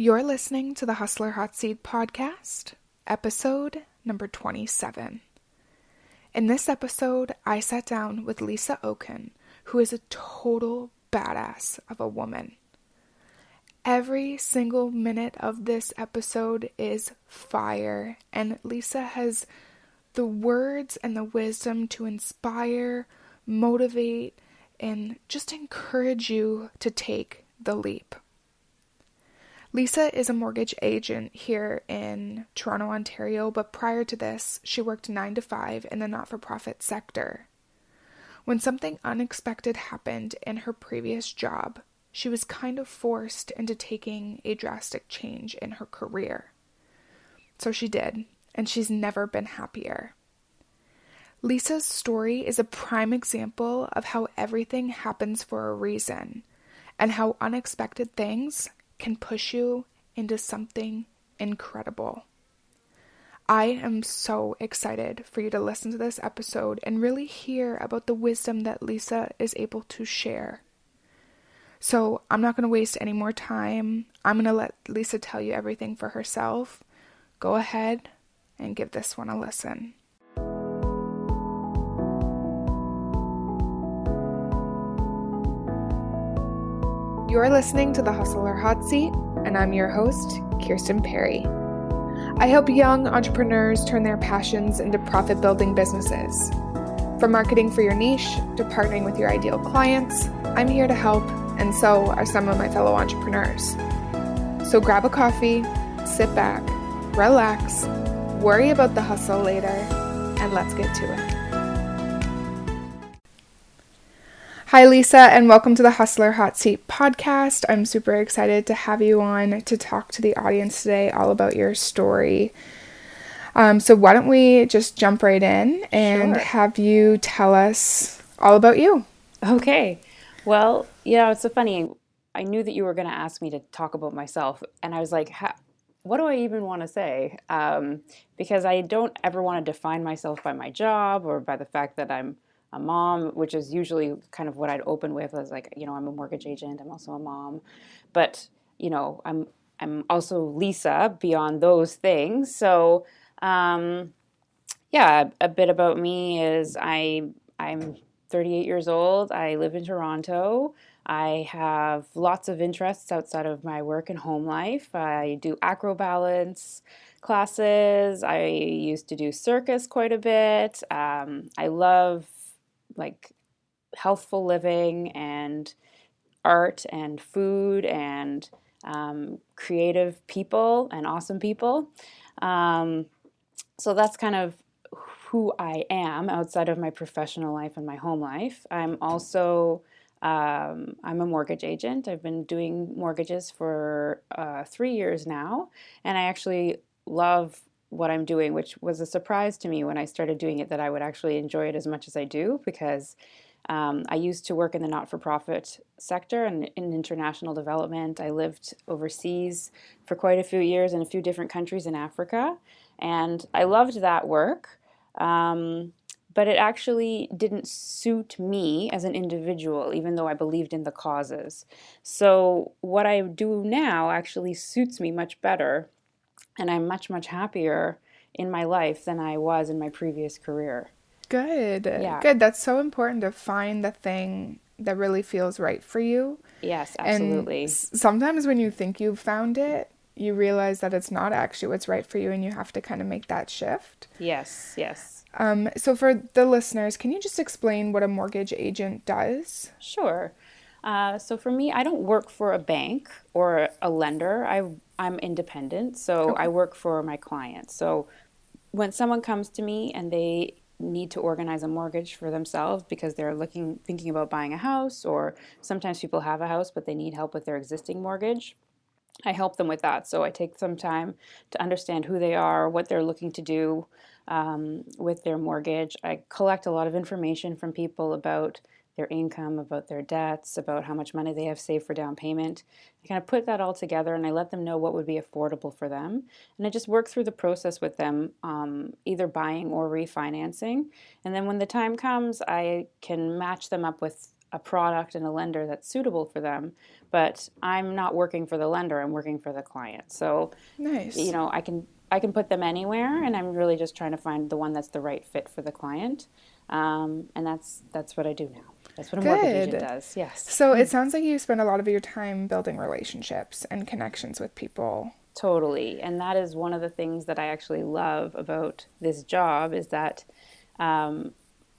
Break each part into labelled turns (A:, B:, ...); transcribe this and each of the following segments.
A: You're listening to the Hustler Hot Seat podcast, episode number 27. In this episode, I sat down with Lisa Oken, who is a total badass of a woman. Every single minute of this episode is fire, and Lisa has the words and the wisdom to inspire, motivate, and just encourage you to take the leap. Lisa is a mortgage agent here in Toronto, Ontario, but prior to this, she worked 9 to 5 in the not for profit sector. When something unexpected happened in her previous job, she was kind of forced into taking a drastic change in her career. So she did, and she's never been happier. Lisa's story is a prime example of how everything happens for a reason and how unexpected things can push you into something incredible. I am so excited for you to listen to this episode and really hear about the wisdom that Lisa is able to share. So, I'm not going to waste any more time. I'm going to let Lisa tell you everything for herself. Go ahead and give this one a listen. You're listening to the Hustler Hot Seat, and I'm your host, Kirsten Perry. I help young entrepreneurs turn their passions into profit building businesses. From marketing for your niche to partnering with your ideal clients, I'm here to help, and so are some of my fellow entrepreneurs. So grab a coffee, sit back, relax, worry about the hustle later, and let's get to it. Hi, Lisa, and welcome to the Hustler Hot Seat podcast. I'm super excited to have you on to talk to the audience today all about your story. Um, so, why don't we just jump right in and sure. have you tell us all about you?
B: Okay. Well, yeah, it's so funny. I knew that you were going to ask me to talk about myself, and I was like, what do I even want to say? Um, because I don't ever want to define myself by my job or by the fact that I'm a mom, which is usually kind of what I'd open with as like, you know, I'm a mortgage agent, I'm also a mom. But, you know, I'm I'm also Lisa beyond those things. So um, yeah, a, a bit about me is I I'm 38 years old. I live in Toronto. I have lots of interests outside of my work and home life. I do acrobalance classes. I used to do circus quite a bit. Um, I love like healthful living and art and food and um, creative people and awesome people. Um, so that's kind of who I am outside of my professional life and my home life. I'm also um, I'm a mortgage agent. I've been doing mortgages for uh, three years now, and I actually love what I'm doing, which was a surprise to me when I started doing it that I would actually enjoy it as much as I do because um, I used to work in the not for profit sector and in international development. I lived overseas for quite a few years in a few different countries in Africa, and I loved that work. Um, but it actually didn't suit me as an individual, even though I believed in the causes. So, what I do now actually suits me much better and I'm much, much happier in my life than I was in my previous career.
A: Good. Yeah. Good. That's so important to find the thing that really feels right for you.
B: Yes, absolutely.
A: And sometimes when you think you've found it, you realize that it's not actually what's right for you and you have to kind of make that shift.
B: Yes, yes.
A: Um, so, for the listeners, can you just explain what a mortgage agent does?
B: Sure. Uh, so, for me, I don't work for a bank or a lender. I I'm independent, so okay. I work for my clients. So when someone comes to me and they need to organize a mortgage for themselves because they're looking thinking about buying a house or sometimes people have a house but they need help with their existing mortgage i help them with that so i take some time to understand who they are what they're looking to do um, with their mortgage i collect a lot of information from people about their income, about their debts, about how much money they have saved for down payment. I kind of put that all together and I let them know what would be affordable for them. And I just work through the process with them, um, either buying or refinancing. And then when the time comes, I can match them up with a product and a lender that's suitable for them. but I'm not working for the lender, I'm working for the client. So,
A: Nice.
B: you know, I can I can put them anywhere, and I'm really just trying to find the one that's the right fit for the client, um, and that's that's what I do now. That's what a mortgage agent
A: Good.
B: does. Yes,
A: So it sounds like you spend a lot of your time building relationships and connections with people.
B: totally, and that is one of the things that I actually love about this job is that. Um,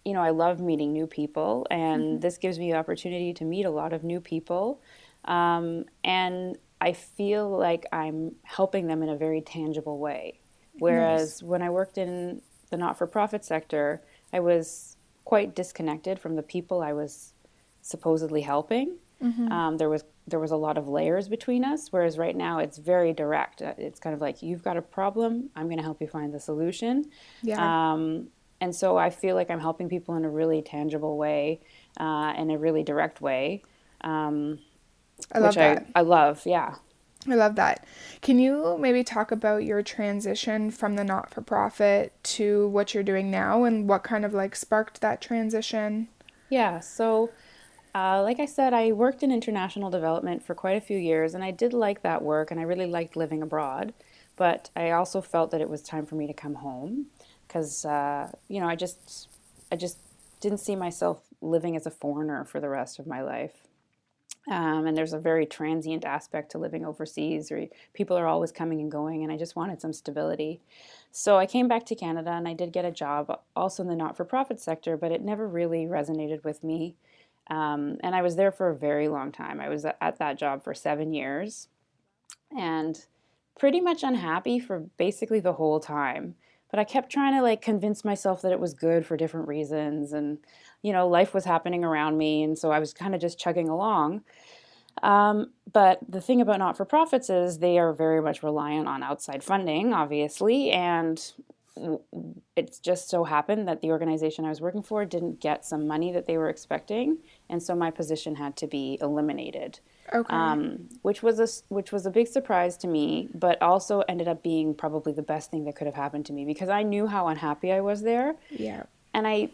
B: you know, I love meeting new people, and this gives me the opportunity to meet a lot of new people. Um, and I feel like I'm helping them in a very tangible way. Whereas when I worked in the not for profit sector, I was quite disconnected from the people I was supposedly helping. Um, there was there was a lot of layers between us, whereas right now it's very direct. Uh, It's kind of like you've got a problem, I'm going to help you find the solution.
A: Yeah.
B: Um, and so I feel like I'm helping people in a really tangible way, uh, in a really direct way, um,
A: I love
B: which. I, I love. Yeah.
A: I love that. Can you maybe talk about your transition from the not for profit to what you're doing now and what kind of like sparked that transition?
B: Yeah, so uh, like I said, I worked in international development for quite a few years, and I did like that work, and I really liked living abroad. But I also felt that it was time for me to come home because uh, you know I just I just didn't see myself living as a foreigner for the rest of my life. Um, and there's a very transient aspect to living overseas, where people are always coming and going, and I just wanted some stability. So I came back to Canada and I did get a job also in the not for profit sector, but it never really resonated with me. Um, and I was there for a very long time. I was at that job for seven years and pretty much unhappy for basically the whole time. But I kept trying to like convince myself that it was good for different reasons. And, you know, life was happening around me. And so I was kind of just chugging along. Um, but the thing about not for profits is they are very much reliant on outside funding, obviously. And it's just so happened that the organization I was working for didn't get some money that they were expecting. And so my position had to be eliminated
A: Okay.
B: um, which was a which was a big surprise to me, but also ended up being probably the best thing that could have happened to me because I knew how unhappy I was there,
A: yeah.
B: and I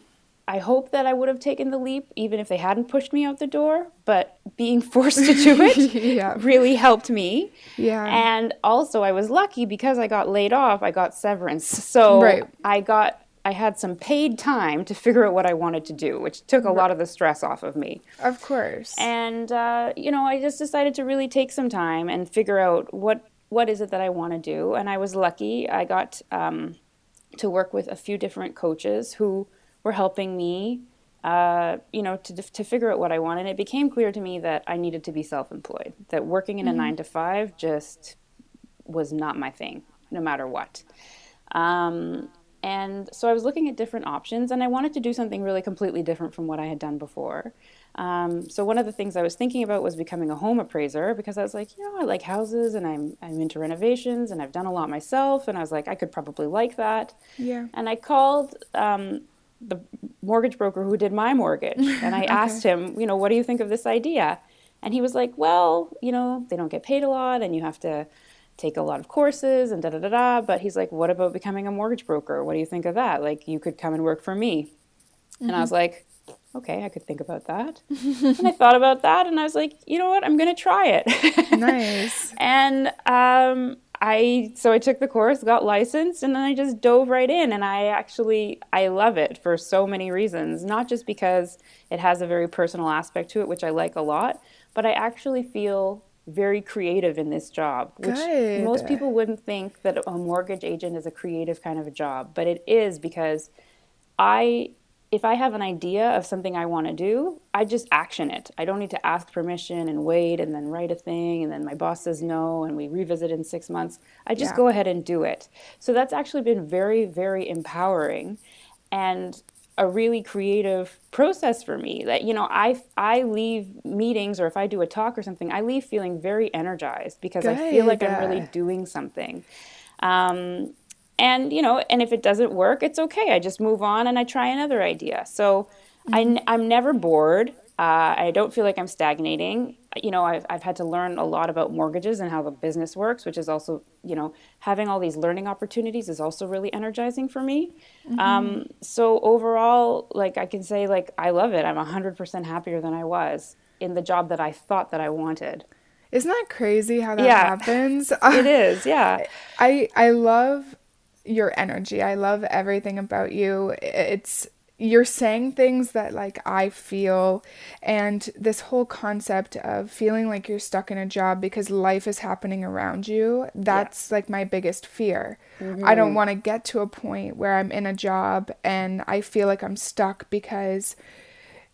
B: I hope that I would have taken the leap even if they hadn't pushed me out the door. But being forced to do it
A: Yeah.
B: really helped me.
A: Yeah.
B: And also, I was lucky because I got laid off. I got severance, so
A: Right.
B: I got. I had some paid time to figure out what I wanted to do, which took a lot of the stress off of me.
A: Of course.
B: And uh, you know, I just decided to really take some time and figure out what what is it that I want to do. And I was lucky; I got um, to work with a few different coaches who were helping me, uh, you know, to to figure out what I wanted. It became clear to me that I needed to be self-employed. That working in a nine to five just was not my thing, no matter what. Um, and so I was looking at different options, and I wanted to do something really completely different from what I had done before. Um, so one of the things I was thinking about was becoming a home appraiser because I was like, you know, I like houses, and I'm I'm into renovations, and I've done a lot myself, and I was like, I could probably like that.
A: yeah.
B: And I called um, the mortgage broker who did my mortgage, and I asked him, you know, what do you think of this idea? And he was like, well, you know, they don't get paid a lot, and you have to take a lot of courses and da da da da. But he's like, what about becoming a mortgage broker? What do you think of that? Like, you could come and work for me. And I was like, okay, I could think about that. and I thought about that, and I was like, you know what? I'm going to try it.
A: Nice.
B: and um, I so I took the course, got licensed, and then I just dove right in. And I actually I love it for so many reasons. Not just because it has a very personal aspect to it, which I like a lot, but I actually feel very creative in this job, which
A: Good.
B: most people wouldn't think that a mortgage agent is a creative kind of a job, but it is because I if I have an idea of something I want to do, I just action it. I don't need to ask permission and wait and then write a thing and then my boss says no and we revisit in 6 months. I just
A: Yeah.
B: go ahead and do it. So that's actually been very very empowering and a really creative process for me that you know I I leave meetings or if I do a talk or something I leave feeling very energized because I feel like I'm really doing something. Um, and you know and if it doesn't work it's okay i just move on and i try another idea so I n- i'm never bored uh, i don't feel like i'm stagnating you know I've, I've had to learn a lot about mortgages and how the business works which is also you know having all these learning opportunities is also really energizing for me um, so overall like i can say like i love it i'm 100% happier than i was in the job that I thought that I wanted.
A: Isn't that crazy how that
B: Yeah.
A: happens?
B: It is, yeah.
A: I I love your energy. I love everything about you. It's you're saying things that like I feel and this whole concept of feeling like you're stuck in a job because life is happening around you. That's like my biggest fear. I don't mm-hmm. want to get to a point where I'm in a job and I feel like I'm stuck because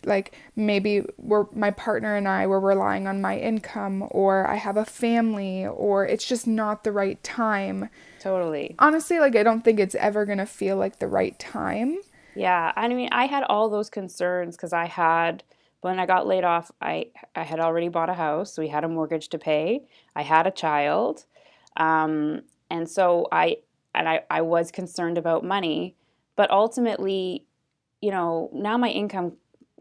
A: like maybe we're my partner and I were relying on my income or I have a family or it's just not the right time.
B: Totally.
A: Honestly, like I don't think it's ever going to feel like the right time.
B: Yeah, I mean, I had all those concerns because I had when I got laid off, I I had already bought a house, we had a mortgage to pay. I had a child, um, and so I and I I was concerned about money, but ultimately, you know, now my income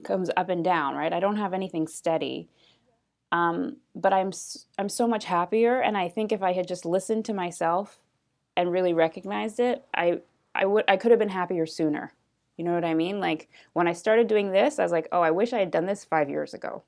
B: comes up and down, right? I don't have anything steady. Um, but I'm I'm so much happier, and I think if I had just listened to myself and really recognized it, I I would I could have been happier sooner. You know what I mean? Like when I started doing this, I was like, oh, I wish I had done this five years ago.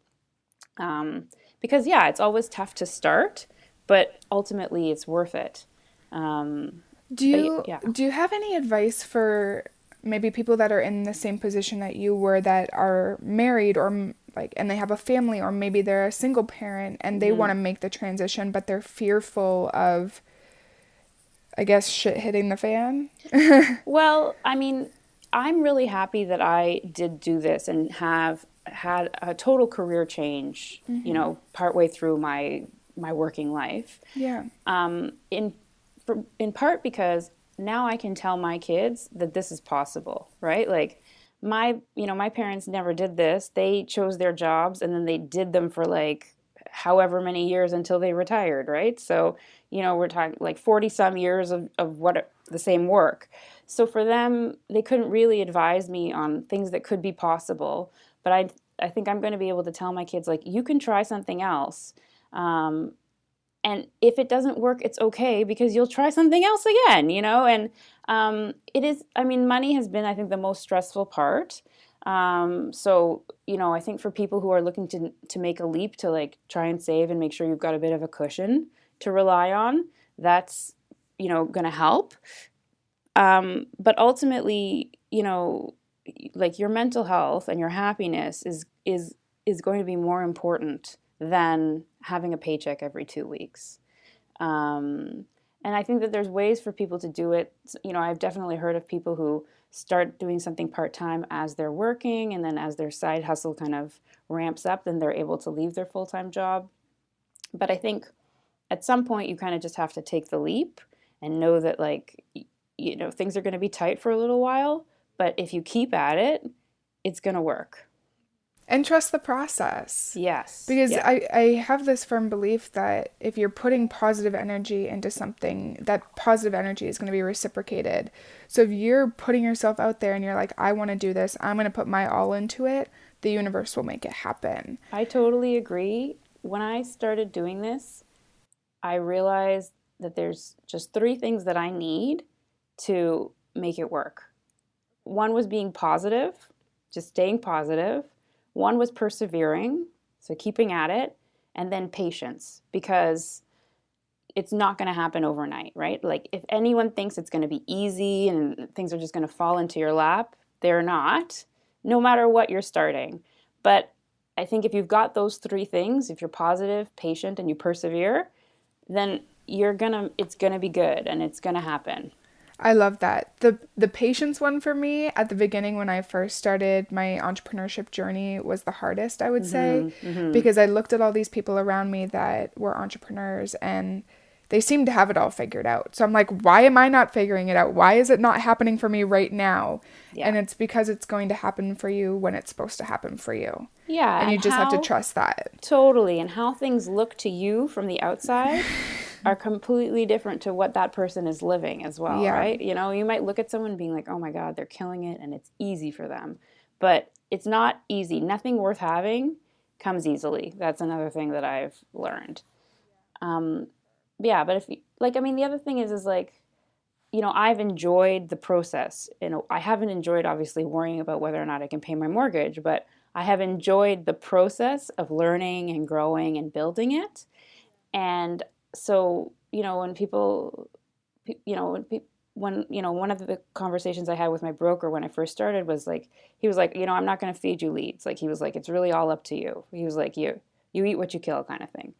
B: Um, because yeah, it's always tough to start, but ultimately it's worth it. Um,
A: Do you
B: yeah.
A: do you have any advice for maybe people that are in the same position that you were that are married or like and they have a family or maybe they're a single parent and they want to make the transition but they're fearful of I guess shit hitting the fan?
B: Well, I mean, I'm really happy that I did do this and have had a total career change. You know, partway through my my working life.
A: yeah.
B: um, in for, in part because now I can tell my kids that this is possible, right? Like my you know my parents never did this. They chose their jobs and then they did them for like however many years until they retired, right? So you know we're talking like forty some years of of what the same work. So for them, they couldn't really advise me on things that could be possible. But I I think I'm going to be able to tell my kids like you can try something else. Um, and if it doesn't work it's okay because you'll try something else again you know and um, it is i mean money has been i think the most stressful part um, so you know i think for people who are looking to to make a leap to like try and save and make sure you've got a bit of a cushion to rely on that's you know going to help um, but ultimately you know like your mental health and your happiness is is is going to be more important than having a paycheck every two weeks. Um, and I think that there's ways for people to do it. You know, I've definitely heard of people who start doing something part time as they're working, and then as their side hustle kind of ramps up, then they're able to leave their full time job. But I think at some point you kind of just have to take the leap and know that, like, you know, things are going to be tight for a little while, but if you keep at it, it's going to work.
A: And trust the process.
B: Yes.
A: Because
B: Yeah.
A: I, I have this firm belief that if you're putting positive energy into something, that positive energy is going to be reciprocated. So if you're putting yourself out there and you're like, I want to do this, I'm going to put my all into it, the universe will make it happen.
B: I totally agree. When I started doing this, I realized that there's just three things that I need to make it work. One was being positive, just staying positive. One was persevering, so keeping at it, and then patience because it's not going to happen overnight, right? Like if anyone thinks it's going to be easy and things are just going to fall into your lap, they're not, no matter what you're starting. But I think if you've got those three things, if you're positive, patient, and you persevere, then you're gonna it's gonna be good and it's gonna happen.
A: I love that. The the patience one for me at the beginning when I first started my entrepreneurship journey was the hardest, I would say, mm-hmm, mm-hmm. because I looked at all these people around me that were entrepreneurs and they seemed to have it all figured out. So I'm like, why am I not figuring it out? Why is it not happening for me right now?
B: Yeah.
A: And it's because it's going to happen for you when it's supposed to happen for you.
B: Yeah,
A: And, you just have to trust that.
B: Totally, and how things look to you from the outside are completely different to what that person is living as well,
A: Yeah.
B: right? You know, you might look at someone being like, "Oh my god, they're killing it and it's easy for them." But it's not easy. Nothing worth having comes easily. That's another thing that I've learned. Um, yeah, but if you, like I mean the other thing is is like you know, I've enjoyed the process. You know, I haven't enjoyed obviously worrying about whether or not I can pay my mortgage, but I have enjoyed the process of learning and growing and building it. And so, you know, when people, you know, when people, when you know one of the conversations i had with my broker when i first started was like he was like you know i'm not going to feed you leads. Like he was like it's really all up to you. He was like you you eat what you kill kind of thing.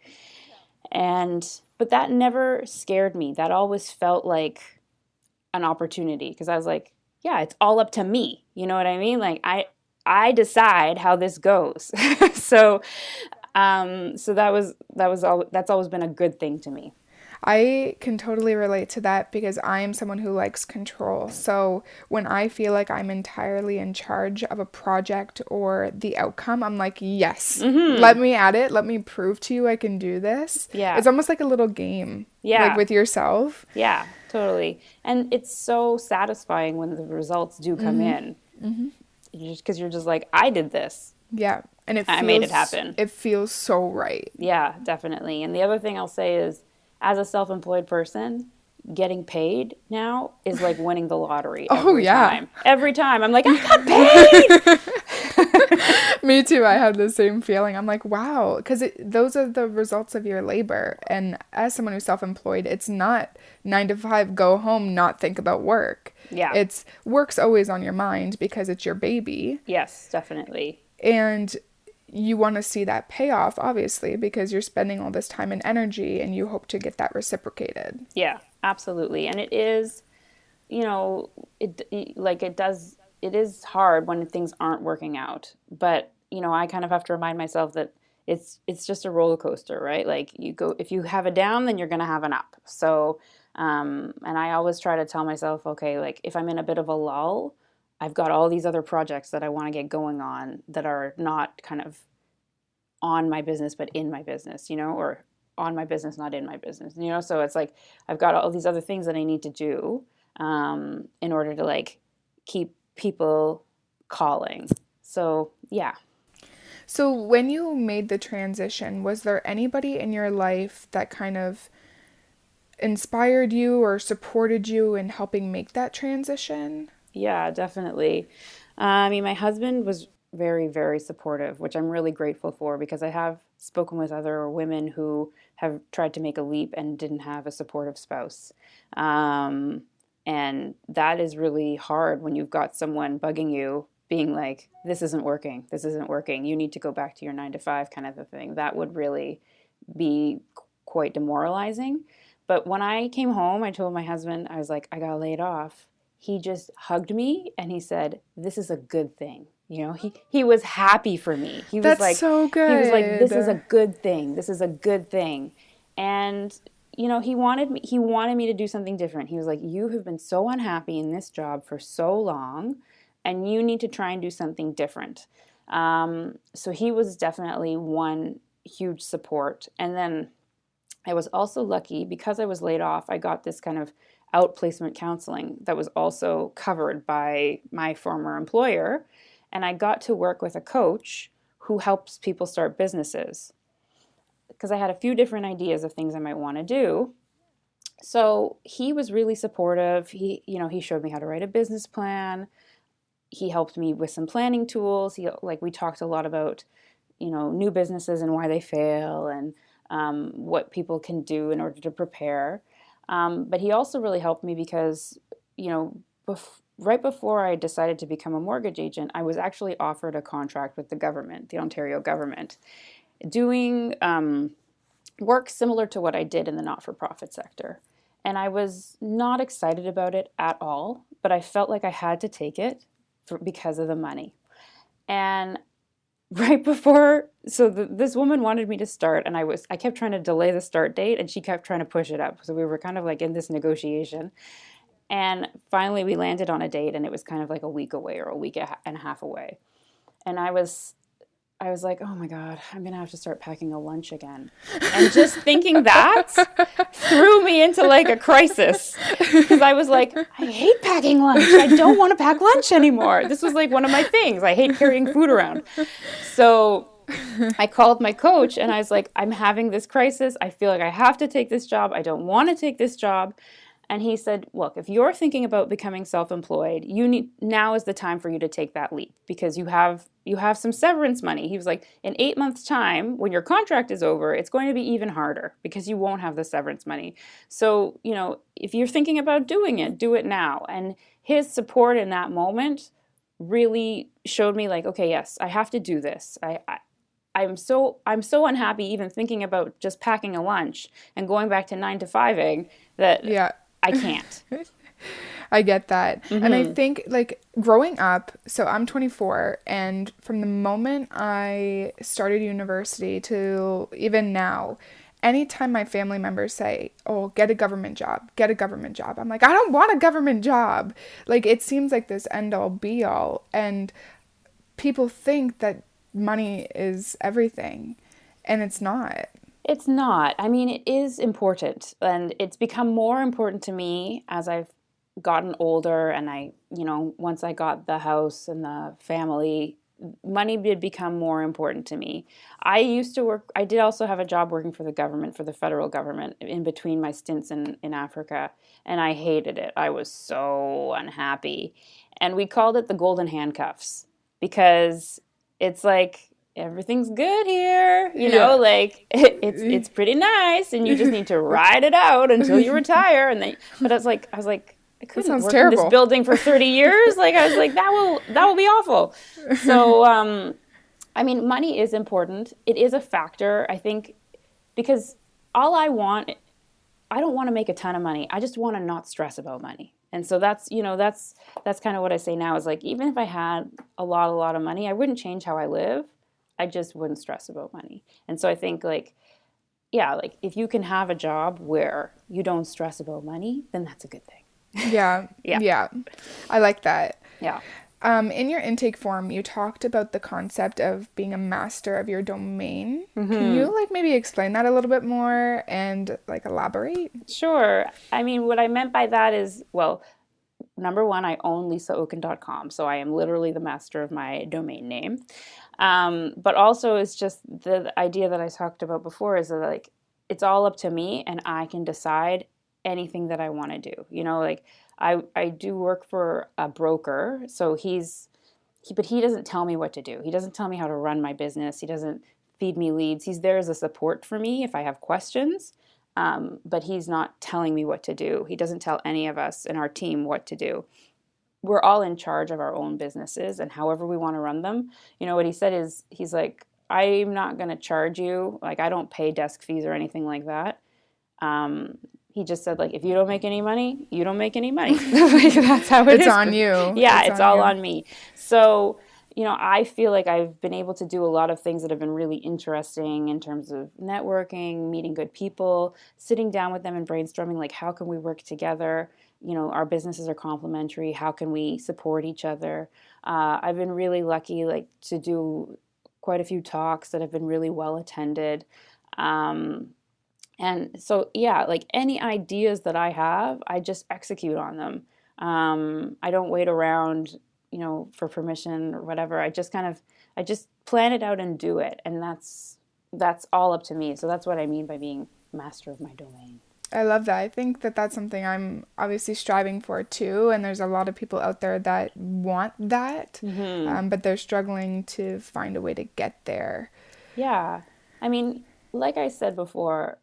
B: And but that never scared me. That always felt like an opportunity because i was like yeah it's all up to me. You know what i mean? Like i i decide how this goes. So um so that was that was all that's always been a good thing to me
A: I can totally relate to that because I am someone who likes control. So when I feel like I'm entirely in charge of a project or the outcome, I'm like, yes, mm-hmm. let me at it. Let me prove to you I can do this. Yeah. It's almost like a little game. Yeah. Like with yourself.
B: Yeah, totally. And it's so satisfying when the results do come mm-hmm. in. Mm-hmm. Just because you're just like, I did this.
A: Yeah. And it
B: feels, I made it happen.
A: It feels so right.
B: Yeah, definitely. And the other thing I'll say is, as a self-employed person, getting paid now is like winning the lottery. oh yeah, time. every time I'm like, I got
A: paid. Me too. I have the same feeling. I'm like, wow, because those are the results of your labor. And as someone who's self-employed, it's not nine to five, go home, not think about work. Yeah, it's work's always on your mind because it's your baby.
B: Yes, definitely.
A: And you want to see that payoff, obviously, because you're spending all this time and energy and you hope to get that reciprocated.
B: Yeah, absolutely. And it is, you know, it, like it does, it is hard when things aren't working out. But, you know, I kind of have to remind myself that it's it's just a roller coaster, right? Like you go if you have a down, then you're going to have an up. So, um, and I always try to tell myself, okay, like if I'm in a bit of a lull, I've got all these other projects that I want to get going on that are not kind of on my business but in my business, you know, or on my business not in my business, you know. So it's like I've got all these other things that I need to do um, in order to like keep people calling. So yeah.
A: So when you made the transition, was there anybody in your life that kind of inspired you or supported you in helping make that transition?
B: Yeah, definitely. I mean, my husband was very, very supportive, which I'm really grateful for because I have spoken with other women who have tried to make a leap and didn't have a supportive spouse. Um, and that is really hard when you've got someone bugging you, being like, this isn't working, this isn't working, you need to go back to your nine to five kind of a thing. That would really be quite demoralizing. But when I came home, I told my husband, I was like, I got laid off he just hugged me and he said, "This is a good thing." You know, he he was happy for me. He was
A: That's
B: like,
A: so good.
B: He was like, "This is a good thing. This is a good thing," and you know, he wanted me. He wanted me to do something different. He was like, "You have been so unhappy in this job for so long, and you need to try and do something different." Um, so he was definitely one huge support, and then I was also lucky because I was laid off. I got this kind of outplacement counseling that was also covered by my former employer. And I got to work with a coach who helps people start businesses because I had a few different ideas of things I might want to do. So he was really supportive. He, you know, he showed me how to write a business plan. He helped me with some planning tools. He, like, we talked a lot about, you know, new businesses and why they fail and um, what people can do in order to prepare. Um, but he also really helped me because, you know, bef- right before I decided to become a mortgage agent, I was actually offered a contract with the government, the Ontario government, doing um, work similar to what I did in the not for profit sector. And I was not excited about it at all, but I felt like I had to take it for, because of the money. And right before so the, this woman wanted me to start and i was i kept trying to delay the start date and she kept trying to push it up. So we were kind of like in this negotiation. And finally we landed on a date and it was kind of like a week away or a week and a half away. And i was I was like, oh my God, I'm going to have to start packing a lunch again. And just thinking that threw me into like a crisis because I was like, I hate packing lunch. I don't want to pack lunch anymore. This was like one of my things. I hate carrying food around. So I called my coach and I was like, I'm having this crisis. I feel like I have to take this job. I don't want to take this job. And he said, "Look, if you're thinking about becoming self-employed, you need now is the time for you to take that leap because you have you have some severance money." He was like, "In 8 months time, when your contract is over, it's going to be even harder because you won't have the severance money." So, you know, if you're thinking about doing it, do it now. And his support in that moment really showed me like, okay, yes, I have to do this. I, I I'm so I'm so unhappy even thinking about just packing a lunch and going back to 9 to 5ing that
A: Yeah.
B: I can't.
A: I get that. And I mm-hmm. think like growing up, so I'm 24 and from the moment I started university to even now, anytime my family members say, "Oh, get a government job. Get a government job." I'm like, "I don't want a government job." Like it seems like this end all be all and people think that money is everything and it's not.
B: It's not. I mean, it is important, and it's become more important to me as I've gotten older. And I, you know, once I got the house and the family, money did become more important to me. I used to work. I did also have a job working for the government, for the federal government, in between my stints in in Africa, and I hated it. I was so unhappy, and we called it the golden handcuffs because it's like everything's good here you know
A: Yeah.
B: like it's it's pretty nice and you just need to ride it out until you retire and then but I was like I was like I couldn't work in this building for 30 years like I was like that will that will be awful so um I mean money is important it is a factor I think because all I want I don't want to make a ton of money. I just want to not stress about money. And so that's, you know, that's that's kind of what I say now is like even if I had a lot a lot of money, I wouldn't change how I live. I just wouldn't stress about money. And so I think like yeah, like if you can have a job where you don't stress about money, then that's a good thing.
A: Yeah.
B: Yeah.
A: Yeah. I like that.
B: Yeah.
A: Um, in your intake form, you talked about the concept of being a master of your domain. Can you like maybe explain that a little bit more and like elaborate?
B: Sure. I mean, what I meant by that is, well, number one, I own lisaoken.com, so I am literally the master of my domain name. Um, but also, it's just the idea that I talked about before is that like it's all up to me, and I can decide anything that I want to do. You know, like I I do work for a broker, so he's he, but he doesn't tell me what to do. He doesn't tell me how to run my business. He doesn't feed me leads. He's there as a support for me if I have questions um, but he's not telling me what to do. He doesn't tell any of us in our team what to do. We're all in charge of our own businesses and however we want to run them. You know, what he said is, he's like, I'm not going to charge you. Like, I don't pay desk fees or anything like that. Um, he just said, like, if you don't make any money, you don't make any money. like, that's how it
A: It's
B: is
A: on you.
B: yeah, it's,
A: on
B: all
A: you.
B: on me. So, you know, I feel like I've been able to do a lot of things that have been really interesting in terms of networking, meeting good people, sitting down with them and brainstorming like how can we work together? You know, our businesses are complementary. How can we support each other? Uh, I've been really lucky, like to do quite a few talks that have been really well attended. Um, and so, yeah, like any ideas that I have, I just execute on them. Um, I don't wait around, you know, for permission or whatever. I just kind of, I just plan it out and do it, and that's that's all up to me. So that's what I mean by being master of my domain.
A: I love that. I think that that's something I'm obviously striving for too. And there's a lot of people out there that want that, um, but they're struggling to find a way to get there.
B: Yeah. I mean, like I said before,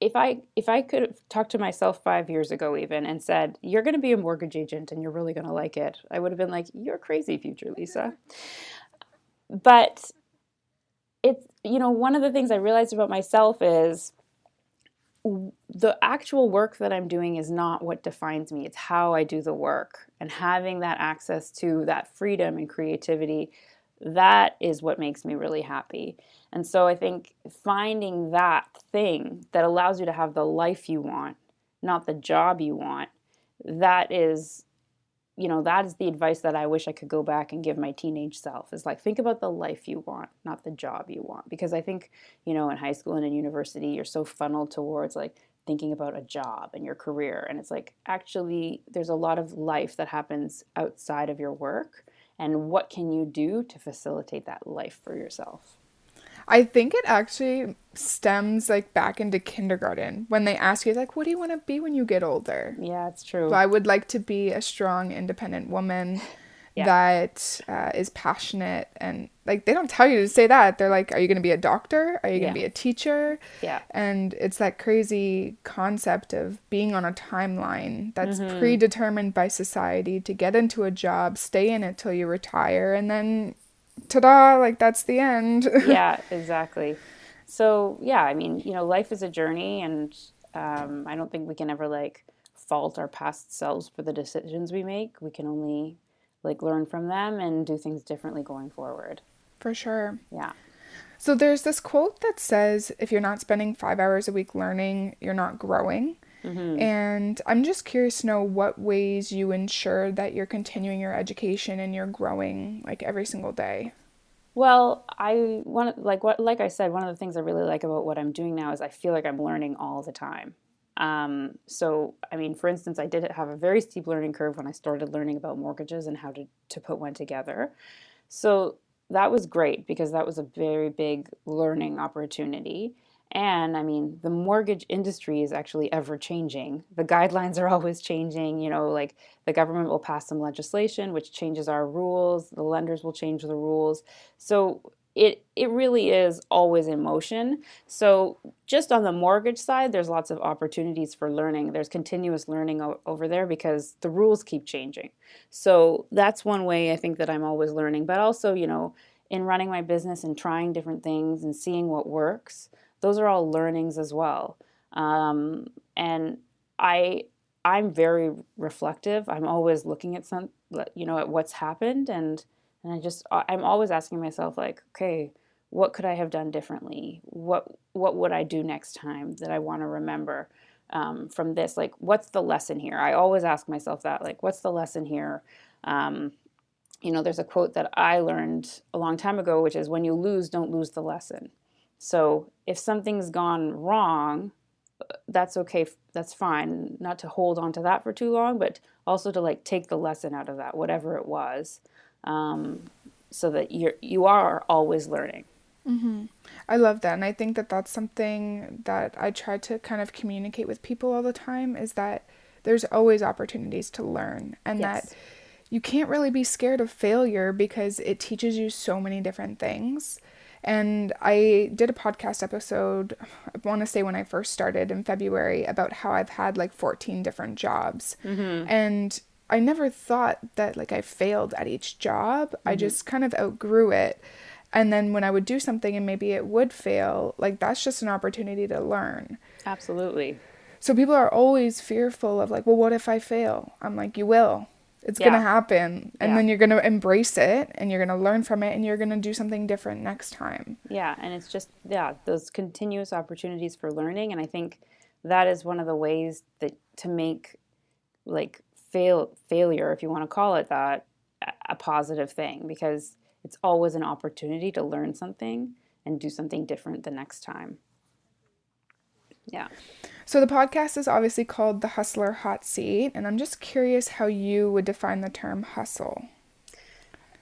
B: if I if I could have talked to myself 5 years ago even and said, "You're going to be a mortgage agent and you're really going to like it." I would have been like, "You're crazy, future Lisa." But it's, you know, one of the things I realized about myself is the actual work that I'm doing is not what defines me. It's how I do the work. And having that access to that freedom and creativity, that is what makes me really happy. And so I think finding that thing that allows you to have the life you want, not the job you want, that is you know that is the advice that i wish i could go back and give my teenage self is like think about the life you want not the job you want. Because i think you know in high school and in university you're so funneled towards like thinking about a job and your career. And it's like actually there's a lot of life that happens outside of your work. And what can you do to facilitate that life for yourself
A: I think it actually stems like back into kindergarten when they ask you like what do you want to be when you get older
B: Yeah, it's true.
A: so i would like to be a strong independent woman
B: Yeah.
A: that uh, is passionate and like they don't tell you to say that they're like are you going to be a doctor are you going
B: Yeah.
A: to be a teacher
B: Yeah.
A: and it's that crazy concept of being on a timeline that's
B: Mm-hmm.
A: predetermined by society to get into a job stay in it till you retire and then ta-da like that's the end
B: yeah, exactly. So yeah, I mean, you know, life is a journey, and um, I don't think we can ever like fault our past selves for the decisions we make. We can only like learn from them and do things differently going forward.
A: for sure
B: Yeah.
A: So there's this quote that says, if you're not spending five hours a week learning, you're not growing. And I'm just curious to know what ways you ensure that you're continuing your education and you're growing like every single day.
B: Well, I want like what like I said, one of the things I really like about what I'm doing now is I feel like I'm learning all the time. Um, so, I mean, for instance, I did have a very steep learning curve when I started learning about mortgages and how to, to put one together. So that was great because that was a very big learning opportunity. And I mean, the mortgage industry is actually ever changing. The guidelines are always changing. You know, like the government will pass some legislation which changes our rules, the lenders will change the rules. So it it really is always in motion. So just on the mortgage side, there's lots of opportunities for learning. There's continuous learning o- over there because the rules keep changing. So that's one way I think that I'm always learning. But also, you know, in running my business and trying different things and seeing what works, those are all learnings as well. Um, and I I'm very reflective. I'm always looking at some, you know, at what's happened, and and I just I'm always asking myself like, okay, what could I have done differently? What what would I do next time that I want to remember um, from this? Like, what's the lesson here? I always ask myself that, like, what's the lesson here? Um, you know, there's a quote that I learned a long time ago, which is, "When you lose, don't lose the lesson." So if something's gone wrong, that's okay. That's fine. Not to hold on to that for too long, but also to like take the lesson out of that, whatever it was, um, so that you're you are always learning.
A: I love that. And I think that that's something that I try to kind of communicate with people all the time is that there's always opportunities to learn and
B: Yes.
A: that you can't really be scared of failure because it teaches you so many different things. And I did a podcast episode, I want to say when I first started in February, about how I've had like 14 different jobs. Mm-hmm. And I never thought that like I failed at each job. I mm-hmm. just kind of outgrew it. And then when I would do something and maybe it would fail, like that's just an opportunity to learn.
B: Absolutely.
A: So people are always fearful of like, well, what if I fail? I'm like, you will. It's
B: Yeah.
A: gonna happen. And
B: Yeah.
A: then you're gonna embrace it and you're gonna learn from it and you're gonna do something different next time.
B: Yeah, and it's just yeah, those continuous opportunities for learning and I think that is one of the ways that to make like fail failure if you want to call it that a positive thing because it's always an opportunity to learn something and do something different the next time. Yeah.
A: So the podcast is obviously called The Hustler Hot Seat, and I'm just curious how you would define the term hustle.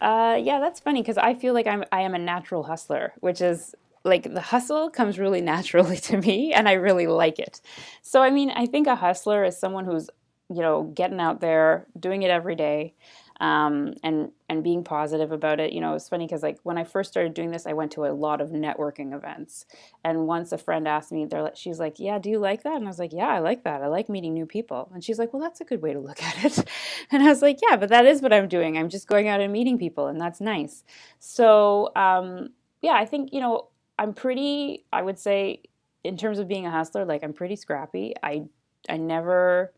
B: Uh, yeah, that's funny because I feel like I'm I am a natural hustler, which is like the hustle comes really naturally to me, and I really like it. So I mean, I think a hustler is someone who's you know getting out there, doing it every day, um, and and being positive about it. You know, it's funny because like when I first started doing this, I went to a lot of networking events, and once a friend asked me, they're like, she's like, "Yeah, do you like that?" And I was like, "Yeah, I like that. I like meeting new people." And she's like, "Well, that's a good way to look at it." And I was like, "Yeah, but that is what I'm doing. I'm just going out and meeting people, and that's nice." So, um, yeah, I think you know I'm pretty. I would say in terms of being a hustler, like I'm pretty scrappy. I I never.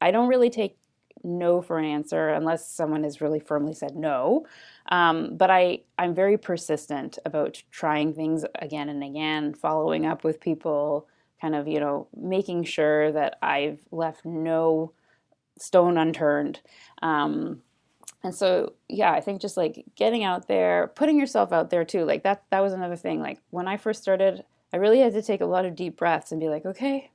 B: I don't really take no for an answer unless someone has really firmly said no. Um, but I, I'm very persistent about trying things again and again, following up with people, kind of, you know, making sure that I've left no stone unturned. Um, and so, yeah, I think just like getting out there, putting yourself out there too, like that, that was another thing. Like when I first started, I really had to take a lot of deep breaths and be like, okay,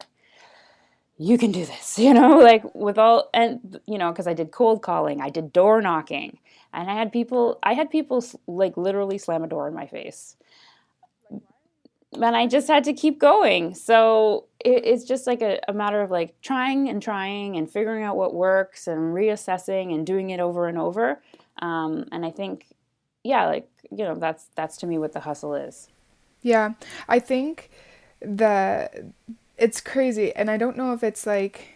B: you can do this, you know, like with all, and, you know, because I did cold calling, I did door knocking, and I had people, I had people like literally slam a door in my face. and I just had to keep going. So it, it's just like a, a, matter of like trying and trying and figuring out what works and reassessing and doing it over and over. Um, and I think, yeah, like you know, that's that's to me what the hustle is.
A: Yeah, I think the it's crazy, and I don't know if it's like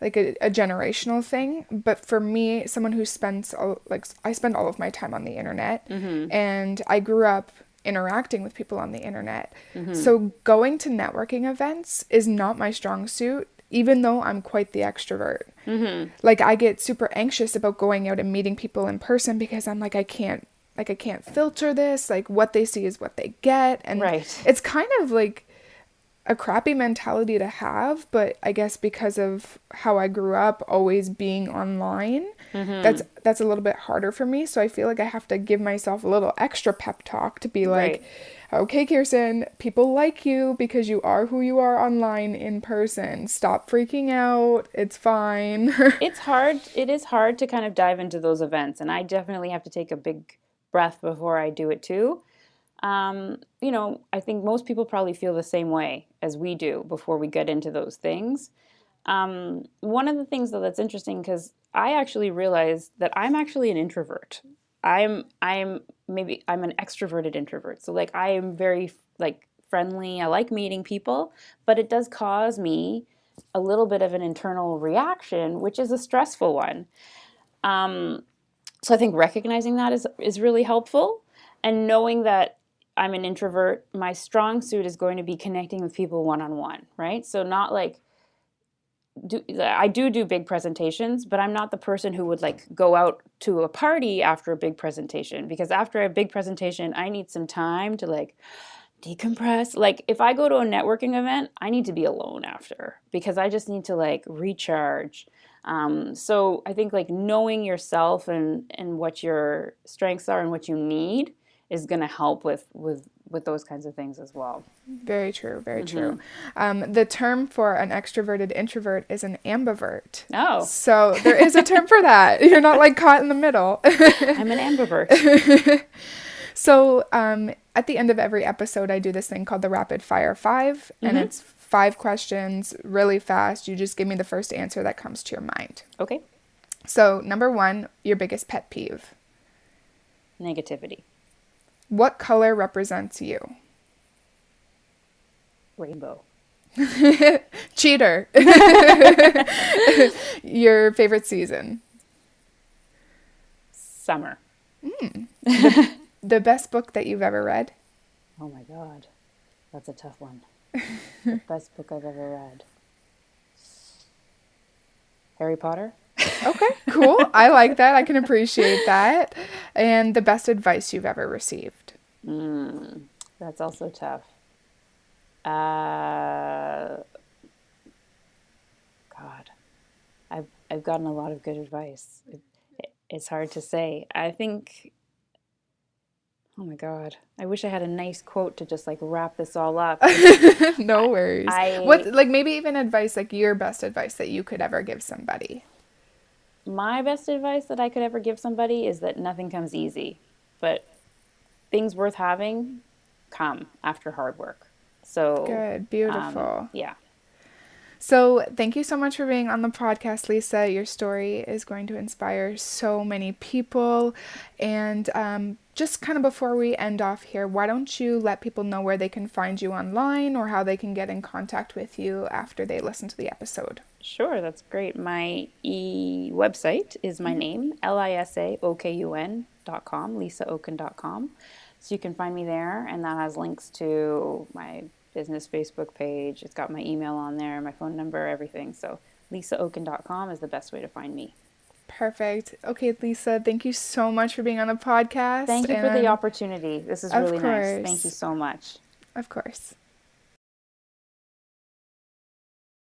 A: like a, a generational thing but for me someone who spends all, like i spend all of my time on the internet mm-hmm. and i grew up interacting with people on the internet. Mm-hmm. So going to networking events is not my strong suit, even though I'm quite the extrovert. Mm-hmm. Like I get super anxious about going out and meeting people in person because I'm like I can't like I can't filter this. Like what they see is what they get, and right. it's kind of like a crappy mentality to have, but I guess because of how I grew up always being online, mm-hmm. that's that's a little bit harder for me. So I feel like I have to give myself a little extra pep talk to be like, right. okay, Kirsten, people like you because you are who you are online in person. Stop freaking out. It's fine.
B: it's hard. It is hard to kind of dive into those events, and I definitely have to take a big breath before I do it too um, you know, I think most people probably feel the same way as we do before we get into those things. Um, one of the things though that's interesting because I actually realized that I'm actually an introvert. I'm I'm maybe I'm an extroverted introvert. So like I am very like friendly. I like meeting people, but it does cause me a little bit of an internal reaction, which is a stressful one. Um, so I think recognizing that is is really helpful, and knowing that I'm an introvert, my strong suit is going to be connecting with people one on one, right? So not like do I do do big presentations, but I'm not the person who would like go out to a party after a big presentation because after a big presentation, I need some time to like decompress. Like if I go to a networking event, I need to be alone after because I just need to like recharge. Um, so I think like knowing yourself and and what your strengths are and what you need is going to help with with with those kinds of things as well.
A: Very true, very mm-hmm. true. Um, the term for an extroverted introvert is an ambivert.
B: Oh.
A: So there is a term for that. You're not like caught in the middle.
B: I'm an ambivert.
A: so um, at the end of every episode, I do this thing called the rapid fire 5 mm-hmm. and it's five questions really fast. You just give me the first answer that comes to your mind.
B: Okay.
A: So, number one, your biggest pet peeve?
B: Negativity.
A: What color represents you?
B: Rainbow.
A: Cheater. Your favorite season?
B: Summer.
A: Mm. The, the, best book that you've ever read?
B: Oh my God. That's a tough one. the best book I've ever read. Harry Potter?
A: Okay, cool. I like that. I can appreciate that. And the best advice you've ever received?
B: Mm, that's also tough. Uh, God, I've I've gotten a lot of good advice. It, it, it's hard to say. I think. Oh my God! I wish I had a nice quote to just like wrap this all up.
A: no worries. I, what like maybe even advice like your best advice that you could ever give somebody
B: my best advice that I could ever give somebody is that nothing comes easy, but things worth having come after hard work. So
A: good, beautiful. Um,
B: yeah.
A: So, thank you so much for being on the podcast, Lisa. Your story is going to inspire so many people. And um, just kind of before we end off here, why don't you let people know where they can find you online or how they can get in contact with you after they listen to the episode?
B: Sure, that's great. My e website is my mm-hmm. name, L I S A O K U N dot com, lisaokun.com. So you can find me there, and that has links to my business Facebook page. It's got my email on there, my phone number, everything. So lisaokun.com is the best way to find me.
A: Perfect. Okay, Lisa, thank you so much for being on the podcast.
B: Thank you for the opportunity. This is really nice. Thank you so much.
A: Of course.